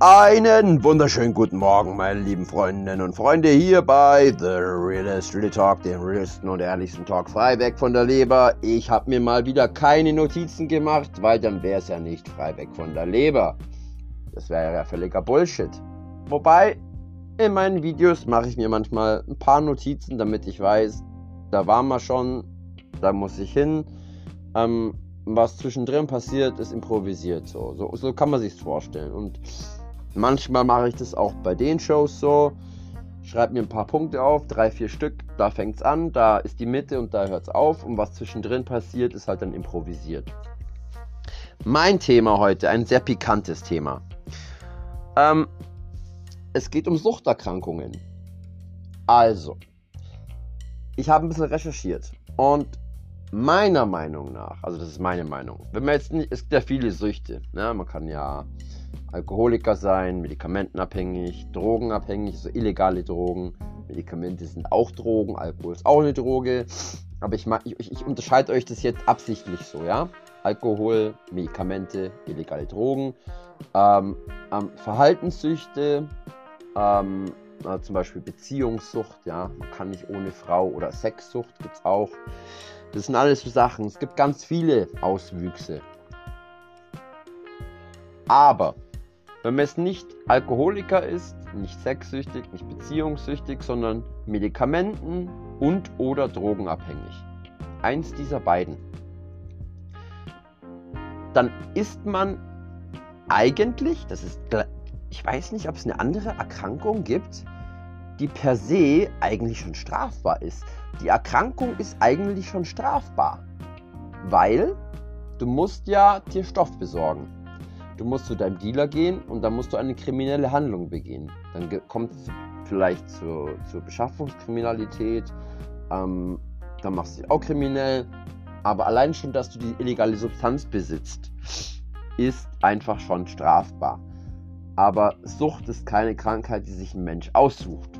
Einen wunderschönen guten Morgen, meine lieben Freundinnen und Freunde, hier bei The Realist Really Talk, dem realisten und ehrlichsten Talk frei weg von der Leber. Ich habe mir mal wieder keine Notizen gemacht, weil dann wäre es ja nicht frei weg von der Leber. Das wäre ja völliger Bullshit. Wobei, in meinen Videos mache ich mir manchmal ein paar Notizen, damit ich weiß, da waren wir schon, da muss ich hin. Ähm, was zwischendrin passiert, ist improvisiert. So, so, so kann man sich's vorstellen. Und Manchmal mache ich das auch bei den Shows so. Schreibe mir ein paar Punkte auf, drei, vier Stück. Da fängt es an, da ist die Mitte und da hört es auf. Und was zwischendrin passiert, ist halt dann improvisiert. Mein Thema heute, ein sehr pikantes Thema. Ähm, es geht um Suchterkrankungen. Also, ich habe ein bisschen recherchiert und meiner Meinung nach, also das ist meine Meinung, wenn man jetzt nicht, es gibt ja viele Süchte, ne? man kann ja Alkoholiker sein, medikamentenabhängig, drogenabhängig, also illegale Drogen. Medikamente sind auch Drogen, Alkohol ist auch eine Droge. Aber ich, ich, ich unterscheide euch das jetzt absichtlich so, ja? Alkohol, Medikamente, illegale Drogen, ähm, ähm, Verhaltenssüchte, ähm, äh, zum Beispiel Beziehungssucht, ja, man kann nicht ohne Frau oder Sexsucht gibt es auch. Das sind alles so Sachen. Es gibt ganz viele Auswüchse. Aber wenn man jetzt nicht Alkoholiker ist, nicht sexsüchtig, nicht beziehungssüchtig, sondern Medikamenten und oder drogenabhängig. Eins dieser beiden. Dann ist man eigentlich, das ist, ich weiß nicht, ob es eine andere Erkrankung gibt, die per se eigentlich schon strafbar ist. Die Erkrankung ist eigentlich schon strafbar, weil du musst ja dir Stoff besorgen. Du musst zu deinem Dealer gehen und dann musst du eine kriminelle Handlung begehen. Dann kommt es vielleicht zur, zur Beschaffungskriminalität, ähm, dann machst du dich auch kriminell. Aber allein schon, dass du die illegale Substanz besitzt, ist einfach schon strafbar. Aber Sucht ist keine Krankheit, die sich ein Mensch aussucht.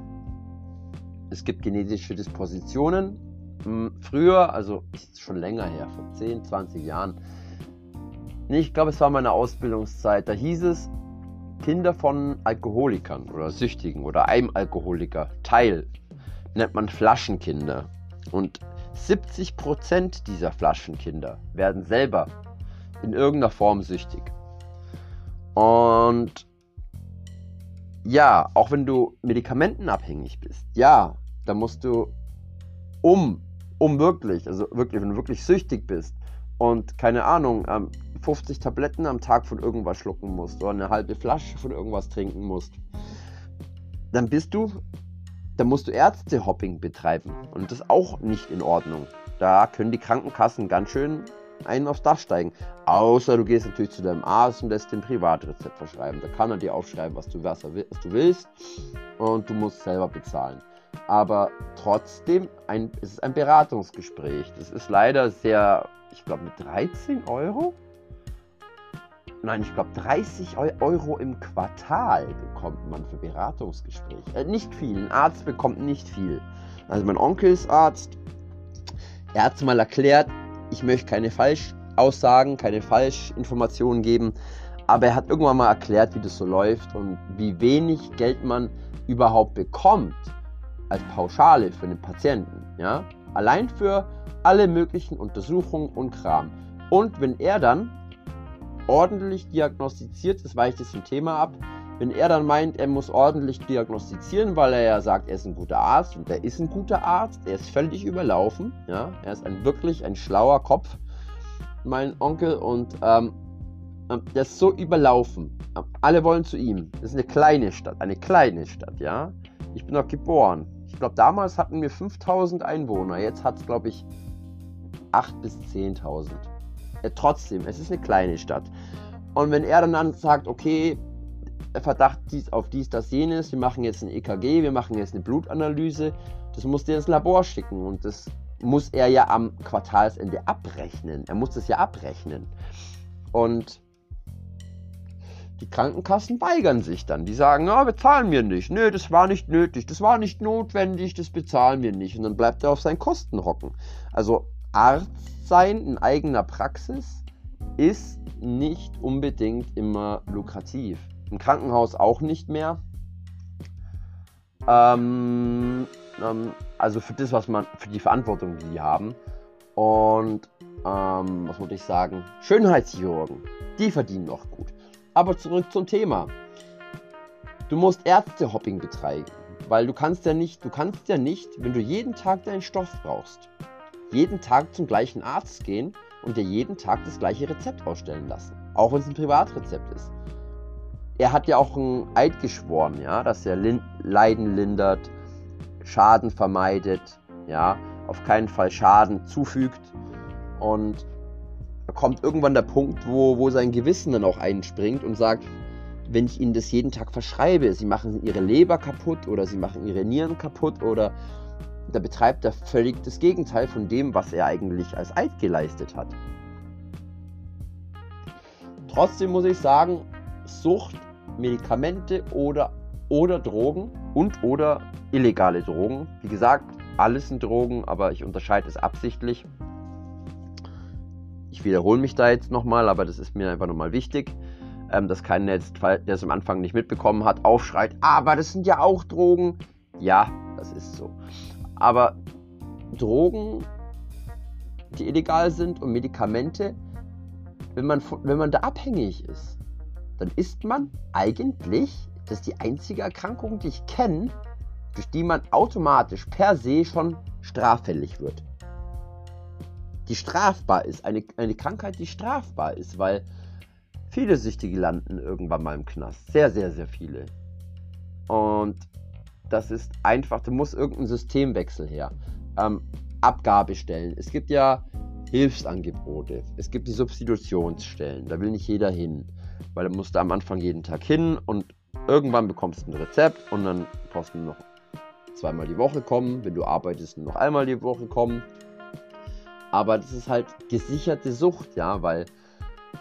Es gibt genetische Dispositionen. Hm, früher, also ist schon länger her, vor 10, 20 Jahren, Nee, ich glaube, es war meine Ausbildungszeit. Da hieß es, Kinder von Alkoholikern oder Süchtigen oder einem Alkoholiker, Teil, nennt man Flaschenkinder. Und 70% dieser Flaschenkinder werden selber in irgendeiner Form süchtig. Und ja, auch wenn du medikamentenabhängig bist, ja, da musst du um, um wirklich, also wirklich, wenn du wirklich süchtig bist und keine Ahnung, ähm, 50 Tabletten am Tag von irgendwas schlucken musst oder eine halbe Flasche von irgendwas trinken musst, dann bist du, dann musst du Ärztehopping betreiben. Und das ist auch nicht in Ordnung. Da können die Krankenkassen ganz schön einen aufs Dach steigen. Außer du gehst natürlich zu deinem Arzt und lässt den Privatrezept verschreiben. Da kann er dir aufschreiben, was du, was, du willst. Und du musst selber bezahlen. Aber trotzdem, ein, es ist ein Beratungsgespräch. Das ist leider sehr, ich glaube, mit 13 Euro nein, ich glaube 30 Euro im Quartal bekommt man für Beratungsgespräche. Äh, nicht viel, ein Arzt bekommt nicht viel. Also mein Onkel ist Arzt, er hat es mal erklärt, ich möchte keine Falschaussagen, keine Falschinformationen geben, aber er hat irgendwann mal erklärt, wie das so läuft und wie wenig Geld man überhaupt bekommt als Pauschale für einen Patienten. Ja? Allein für alle möglichen Untersuchungen und Kram. Und wenn er dann ordentlich diagnostiziert, das weicht jetzt vom Thema ab. Wenn er dann meint, er muss ordentlich diagnostizieren, weil er ja sagt, er ist ein guter Arzt und er ist ein guter Arzt, er ist völlig überlaufen, ja, er ist ein wirklich ein schlauer Kopf, mein Onkel, und ähm, ähm der ist so überlaufen. Alle wollen zu ihm. Das ist eine kleine Stadt, eine kleine Stadt, ja. Ich bin dort geboren. Ich glaube, damals hatten wir 5000 Einwohner, jetzt hat es, glaube ich, 8.000 bis 10.000 äh, trotzdem, es ist eine kleine Stadt. Und wenn er dann, sagt, okay, Verdacht dies auf dies, das, jenes, wir machen jetzt ein EKG, wir machen jetzt eine Blutanalyse, das muss der ins Labor schicken und das muss er ja am Quartalsende abrechnen. Er muss das ja abrechnen. Und die Krankenkassen weigern sich dann. Die sagen, ja, bezahlen wir nicht. Nö, das war nicht nötig, das war nicht notwendig, das bezahlen wir nicht. Und dann bleibt er auf seinen Kosten hocken. Also Arzt sein in eigener Praxis ist nicht unbedingt immer lukrativ. im Krankenhaus auch nicht mehr. Ähm, ähm, also für das, was man, für die Verantwortung, die die haben. Und ähm, was wollte ich sagen? Schönheitschirurgen, die verdienen noch gut. Aber zurück zum Thema. Du musst Ärztehopping betreiben, weil du kannst ja nicht, du kannst ja nicht, wenn du jeden Tag deinen Stoff brauchst, jeden Tag zum gleichen Arzt gehen und dir jeden Tag das gleiche Rezept ausstellen lassen, auch wenn es ein Privatrezept ist. Er hat ja auch ein Eid geschworen, ja, dass er Lin Leiden lindert, Schaden vermeidet, ja, auf keinen Fall Schaden zufügt und da kommt irgendwann der Punkt, wo, wo sein Gewissen dann auch einspringt und sagt, wenn ich ihnen das jeden Tag verschreibe, sie machen ihre Leber kaputt oder sie machen ihre Nieren kaputt oder da betreibt er völlig das Gegenteil von dem, was er eigentlich als Eid geleistet hat. Trotzdem muss ich sagen, Sucht, Medikamente oder, oder Drogen und oder illegale Drogen. Wie gesagt, alles sind Drogen, aber ich unterscheide es absichtlich. Ich wiederhole mich da jetzt nochmal, aber das ist mir einfach nochmal wichtig, ähm, dass keiner jetzt, der es am Anfang nicht mitbekommen hat, aufschreit, aber das sind ja auch Drogen. Ja, das ist so. Aber Drogen, die illegal sind und Medikamente, wenn man, wenn man da abhängig ist, dann ist man eigentlich, das ist die einzige Erkrankung, die ich kenne, durch die man automatisch per se schon straffällig wird die strafbar ist. Eine, eine Krankheit, die strafbar ist, weil viele Süchtige landen irgendwann mal im Knast. Sehr, sehr, sehr viele. Und das ist einfach, da muss irgendein Systemwechsel her. Ähm, Abgabestellen. Es gibt ja Hilfsangebote. Es gibt die Substitutionsstellen. Da will nicht jeder hin. Weil da musst du am Anfang jeden Tag hin und irgendwann bekommst du ein Rezept und dann brauchst du noch zweimal die Woche kommen. Wenn du arbeitest, noch einmal die Woche kommen. Aber das ist halt gesicherte Sucht, ja, weil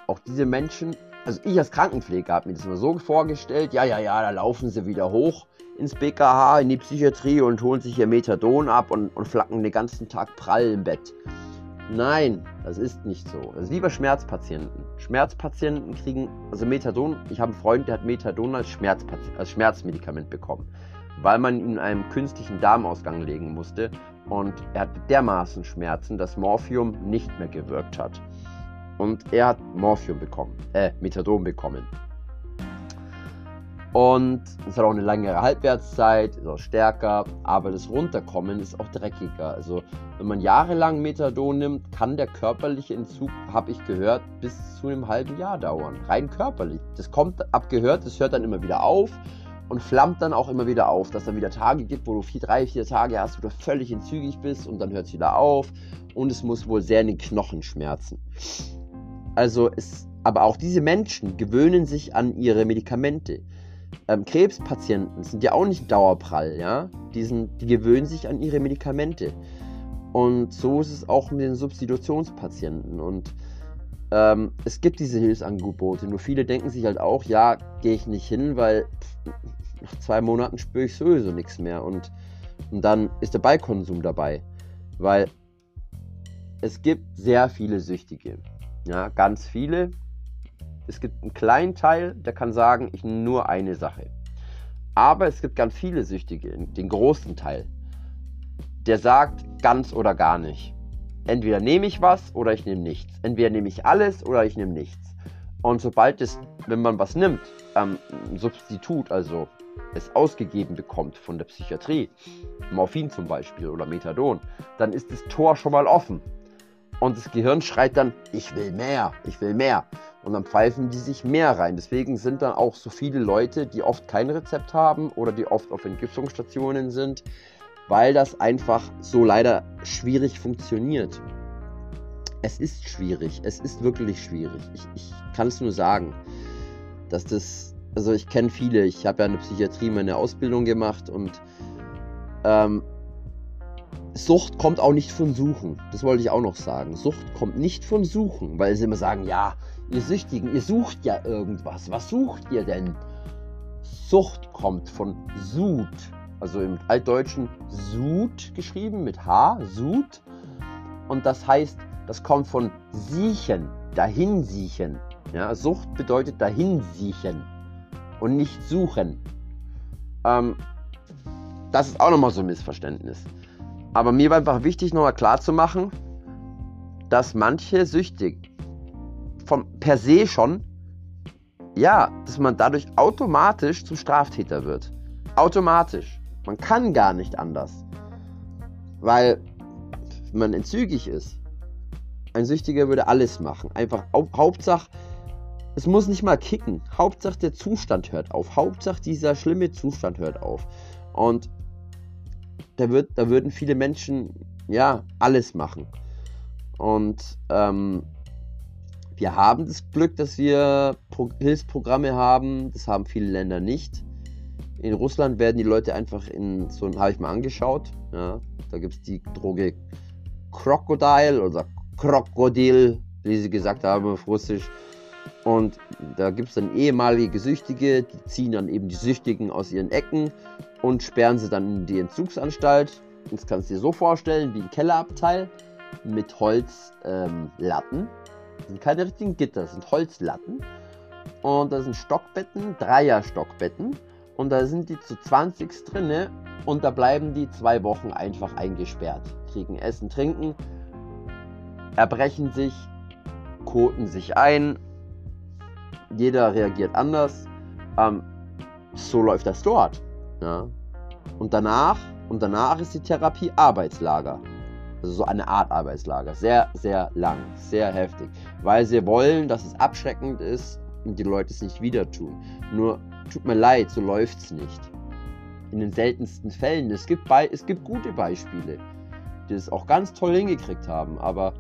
auch diese Menschen, also ich als Krankenpfleger habe mir das immer so vorgestellt, ja, ja, ja, da laufen sie wieder hoch ins BKH, in die Psychiatrie und holen sich ihr Methadon ab und, und flacken den ganzen Tag prall im Bett. Nein, das ist nicht so. Das ist wie bei Schmerzpatienten. Schmerzpatienten kriegen, also Methadon, ich habe einen Freund, der hat Methadon als, als Schmerzmedikament bekommen, weil man ihn in einem künstlichen Darmausgang legen musste und er hatte dermaßen Schmerzen, dass Morphium nicht mehr gewirkt hat. Und er hat Morphium bekommen, äh, Methadon bekommen. Und es hat auch eine längere Halbwertszeit, ist auch stärker, aber das Runterkommen ist auch dreckiger. Also wenn man jahrelang Methadon nimmt, kann der körperliche Entzug, habe ich gehört, bis zu einem halben Jahr dauern. Rein körperlich. Das kommt abgehört, das hört dann immer wieder auf und flammt dann auch immer wieder auf, dass dann wieder Tage gibt, wo du vier, drei, vier Tage hast, wo du völlig entzügig bist und dann hört es wieder auf und es muss wohl sehr in den Knochen schmerzen. Also es, aber auch diese Menschen gewöhnen sich an ihre Medikamente. Ähm, Krebspatienten sind ja auch nicht Dauerprall, ja. Die, sind, die gewöhnen sich an ihre Medikamente. Und so ist es auch mit den Substitutionspatienten. Und ähm, es gibt diese Hilfsangebote, nur viele denken sich halt auch, ja, gehe ich nicht hin, weil pff, nach zwei Monaten spüre ich sowieso nichts mehr. Und, und dann ist der Beikonsum dabei. Weil es gibt sehr viele Süchtige. Ja, ganz viele. Es gibt einen kleinen Teil, der kann sagen, ich nehme nur eine Sache. Aber es gibt ganz viele Süchtige, den großen Teil, der sagt ganz oder gar nicht entweder nehme ich was oder ich nehme nichts. Entweder nehme ich alles oder ich nehme nichts. Und sobald es, wenn man was nimmt, ähm, ein Substitut, also es ausgegeben bekommt von der Psychiatrie, Morphin zum Beispiel oder Methadon, dann ist das Tor schon mal offen. Und das Gehirn schreit dann, ich will mehr, ich will mehr. Und dann pfeifen die sich mehr rein. Deswegen sind dann auch so viele Leute, die oft kein Rezept haben oder die oft auf Entgiftungsstationen sind, weil das einfach so leider schwierig funktioniert. Es ist schwierig, es ist wirklich schwierig. Ich, ich kann es nur sagen, dass das, also ich kenne viele, ich habe ja in der Psychiatrie meine Ausbildung gemacht und ähm, Sucht kommt auch nicht von Suchen. Das wollte ich auch noch sagen. Sucht kommt nicht von Suchen, weil sie immer sagen, ja, ihr Süchtigen, ihr sucht ja irgendwas. Was sucht ihr denn? Sucht kommt von Sud also im Altdeutschen Sud geschrieben mit H, Sud. Und das heißt, das kommt von siechen, dahinsiechen. Ja, Sucht bedeutet dahinsiechen. und nicht suchen. Ähm, das ist auch nochmal so ein Missverständnis. Aber mir war einfach wichtig, nochmal klar zu machen, dass manche süchtig von per se schon, ja, dass man dadurch automatisch zum Straftäter wird. Automatisch. Man kann gar nicht anders. Weil man entzügig ist. Ein Süchtiger würde alles machen. Einfach Hauptsache, es muss nicht mal kicken. Hauptsache der Zustand hört auf. Hauptsache dieser schlimme Zustand hört auf. Und da, wird, da würden viele Menschen ja alles machen. Und ähm, wir haben das Glück, dass wir Pro Hilfsprogramme haben. Das haben viele Länder nicht. In Russland werden die Leute einfach in so ein, habe ich mal angeschaut. Ja, da gibt es die Droge Crocodile oder Krokodil, wie sie gesagt haben auf Russisch. Und da gibt es dann ehemalige Süchtige, die ziehen dann eben die Süchtigen aus ihren Ecken und sperren sie dann in die Entzugsanstalt. Das kannst du dir so vorstellen wie ein Kellerabteil mit Holzlatten. Ähm, das sind keine richtigen Gitter, das sind Holzlatten. Und da sind Stockbetten, Dreier-Stockbetten. Und da sind die zu 20 drinne und da bleiben die zwei Wochen einfach eingesperrt. Kriegen Essen, Trinken, erbrechen sich, koten sich ein jeder reagiert anders. Ähm, so läuft das dort. Ja. Und danach, und danach ist die Therapie Arbeitslager. Also so eine Art Arbeitslager. Sehr, sehr lang, sehr heftig. Weil sie wollen, dass es abschreckend ist und die Leute es nicht wieder tun. Nur tut mir leid, so läuft es nicht. In den seltensten Fällen. Es gibt, es gibt gute Beispiele, die es auch ganz toll hingekriegt haben, aber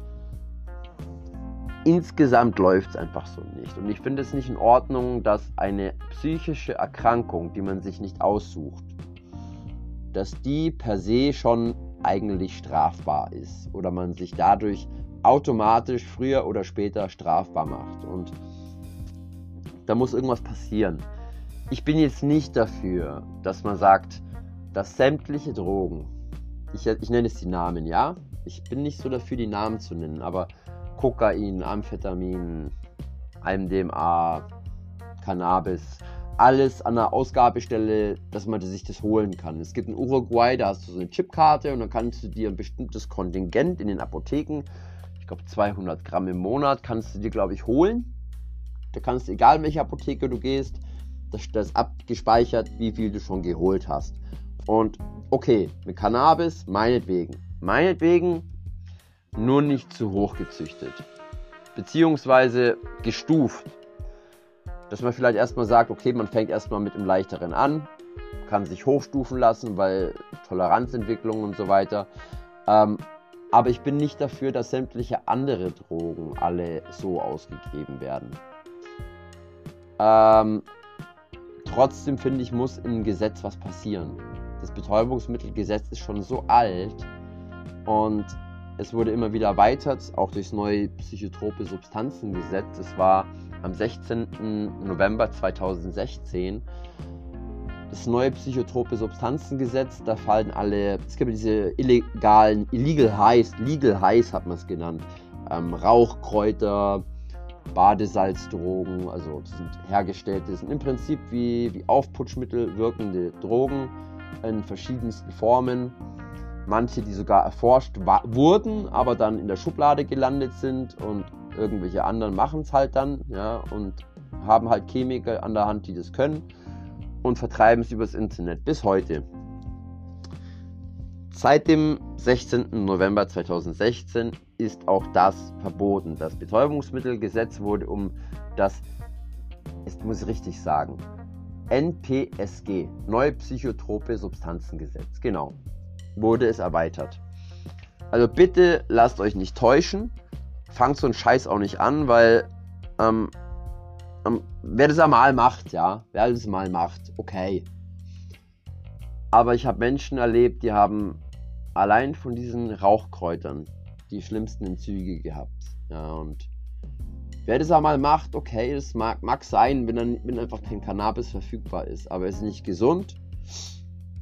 insgesamt läuft es einfach so nicht. Und ich finde es nicht in Ordnung, dass eine psychische Erkrankung, die man sich nicht aussucht, dass die per se schon eigentlich strafbar ist oder man sich dadurch automatisch früher oder später strafbar macht. Und da muss irgendwas passieren. Ich bin jetzt nicht dafür, dass man sagt, dass sämtliche Drogen, ich, ich nenne es die Namen, ja? Ich bin nicht so dafür, die Namen zu nennen, aber Kokain, Amphetamin, MDMA, Cannabis, alles an der Ausgabestelle, dass man sich das holen kann. Es gibt in Uruguay, da hast du so eine Chipkarte und dann kannst du dir ein bestimmtes Kontingent in den Apotheken, ich glaube 200 Gramm im Monat, kannst du dir, glaube ich, holen. Da kannst du, egal in welche Apotheke du gehst, da ist abgespeichert, wie viel du schon geholt hast. Und okay, mit Cannabis, meinetwegen. Meinetwegen nur nicht zu hoch gezüchtet. Beziehungsweise gestuft. Dass man vielleicht erstmal sagt, okay, man fängt erstmal mit dem leichteren an, kann sich hochstufen lassen, weil Toleranzentwicklung und so weiter. Ähm, aber ich bin nicht dafür, dass sämtliche andere Drogen alle so ausgegeben werden. Ähm, trotzdem finde ich, muss im Gesetz was passieren. Das Betäubungsmittelgesetz ist schon so alt und es wurde immer wieder erweitert, auch durchs neue psychotrope Substanzengesetz. Es war am 16. November 2016 das neue psychotrope Substanzengesetz. Da fallen alle, es gibt diese illegalen, illegal highs, legal highs hat man es genannt, ähm, Rauchkräuter, Badesalzdrogen, also das sind hergestellte, sind im Prinzip wie, wie Aufputschmittel wirkende Drogen in verschiedensten Formen manche, die sogar erforscht wurden, aber dann in der Schublade gelandet sind und irgendwelche anderen machen es halt dann, ja, und haben halt Chemiker an der Hand, die das können und vertreiben es übers Internet bis heute. Seit dem 16. November 2016 ist auch das verboten. Das Betäubungsmittelgesetz wurde um das, jetzt muss ich richtig sagen, NPSG, Neue Psychotrope Substanzengesetz, genau, wurde es erweitert. Also bitte lasst euch nicht täuschen. Fangt so einen Scheiß auch nicht an, weil ähm, ähm, wer das einmal macht, ja, wer das mal macht, okay. Aber ich habe Menschen erlebt, die haben allein von diesen Rauchkräutern die schlimmsten Entzüge gehabt. Ja, und wer das einmal macht, okay, das mag, mag sein, wenn, dann, wenn einfach kein Cannabis verfügbar ist. Aber es ist nicht gesund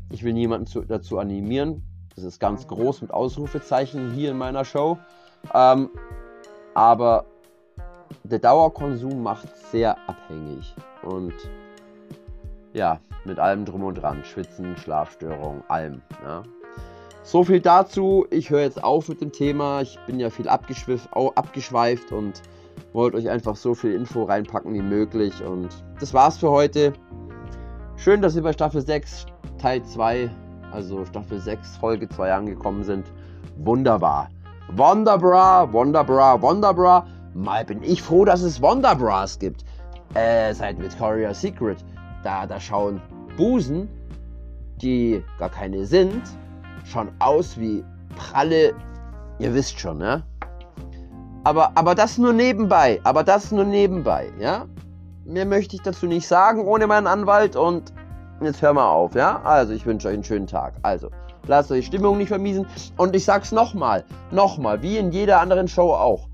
ich will niemanden zu, dazu animieren. Das ist ganz groß mit Ausrufezeichen hier in meiner Show. Ähm, aber der Dauerkonsum macht sehr abhängig. Und ja, mit allem drum und dran. Schwitzen, Schlafstörung, allem. Ja. So viel dazu. Ich höre jetzt auf mit dem Thema. Ich bin ja viel abgeschweift und wollte euch einfach so viel Info reinpacken wie möglich. Und das war's für heute. Schön, dass ihr bei Staffel 6 Teil 2, also Staffel 6 Folge 2 angekommen sind. Wunderbar. Wonderbra, Wonderbra, Wonderbra. Mal bin ich froh, dass es Wonderbras gibt. Äh, seit Victoria's Secret. Da, da schauen Busen, die gar keine sind, schon aus wie pralle. Ihr wisst schon, ne? Aber, aber das nur nebenbei. Aber das nur nebenbei, ja? Mehr möchte ich dazu nicht sagen ohne meinen Anwalt und jetzt hör mal auf, ja? Also, ich wünsche euch einen schönen Tag. Also, lasst euch die Stimmung nicht vermiesen. Und ich sag's nochmal, nochmal, wie in jeder anderen Show auch.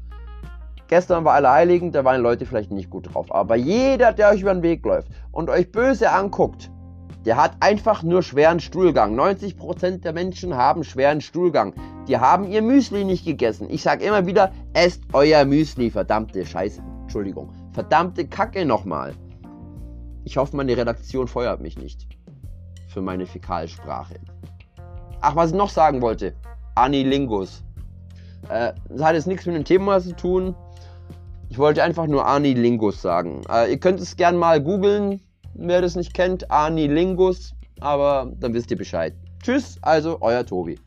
Gestern war Allerheiligen, da waren Leute vielleicht nicht gut drauf. Aber jeder, der euch über den Weg läuft und euch böse anguckt, der hat einfach nur schweren Stuhlgang. 90% der Menschen haben schweren Stuhlgang. Die haben ihr Müsli nicht gegessen. Ich sage immer wieder, esst euer Müsli, verdammte Scheiße. Entschuldigung. Verdammte Kacke nochmal. Ich hoffe, meine Redaktion feuert mich nicht. Für meine Fäkalsprache. Ach, was ich noch sagen wollte. Anilingus. Äh, das hat jetzt nichts mit dem Thema zu tun. Ich wollte einfach nur Anilingus sagen. Äh, ihr könnt es gern mal googeln, wer das nicht kennt. Anilingus. Aber dann wisst ihr Bescheid. Tschüss, also euer Tobi.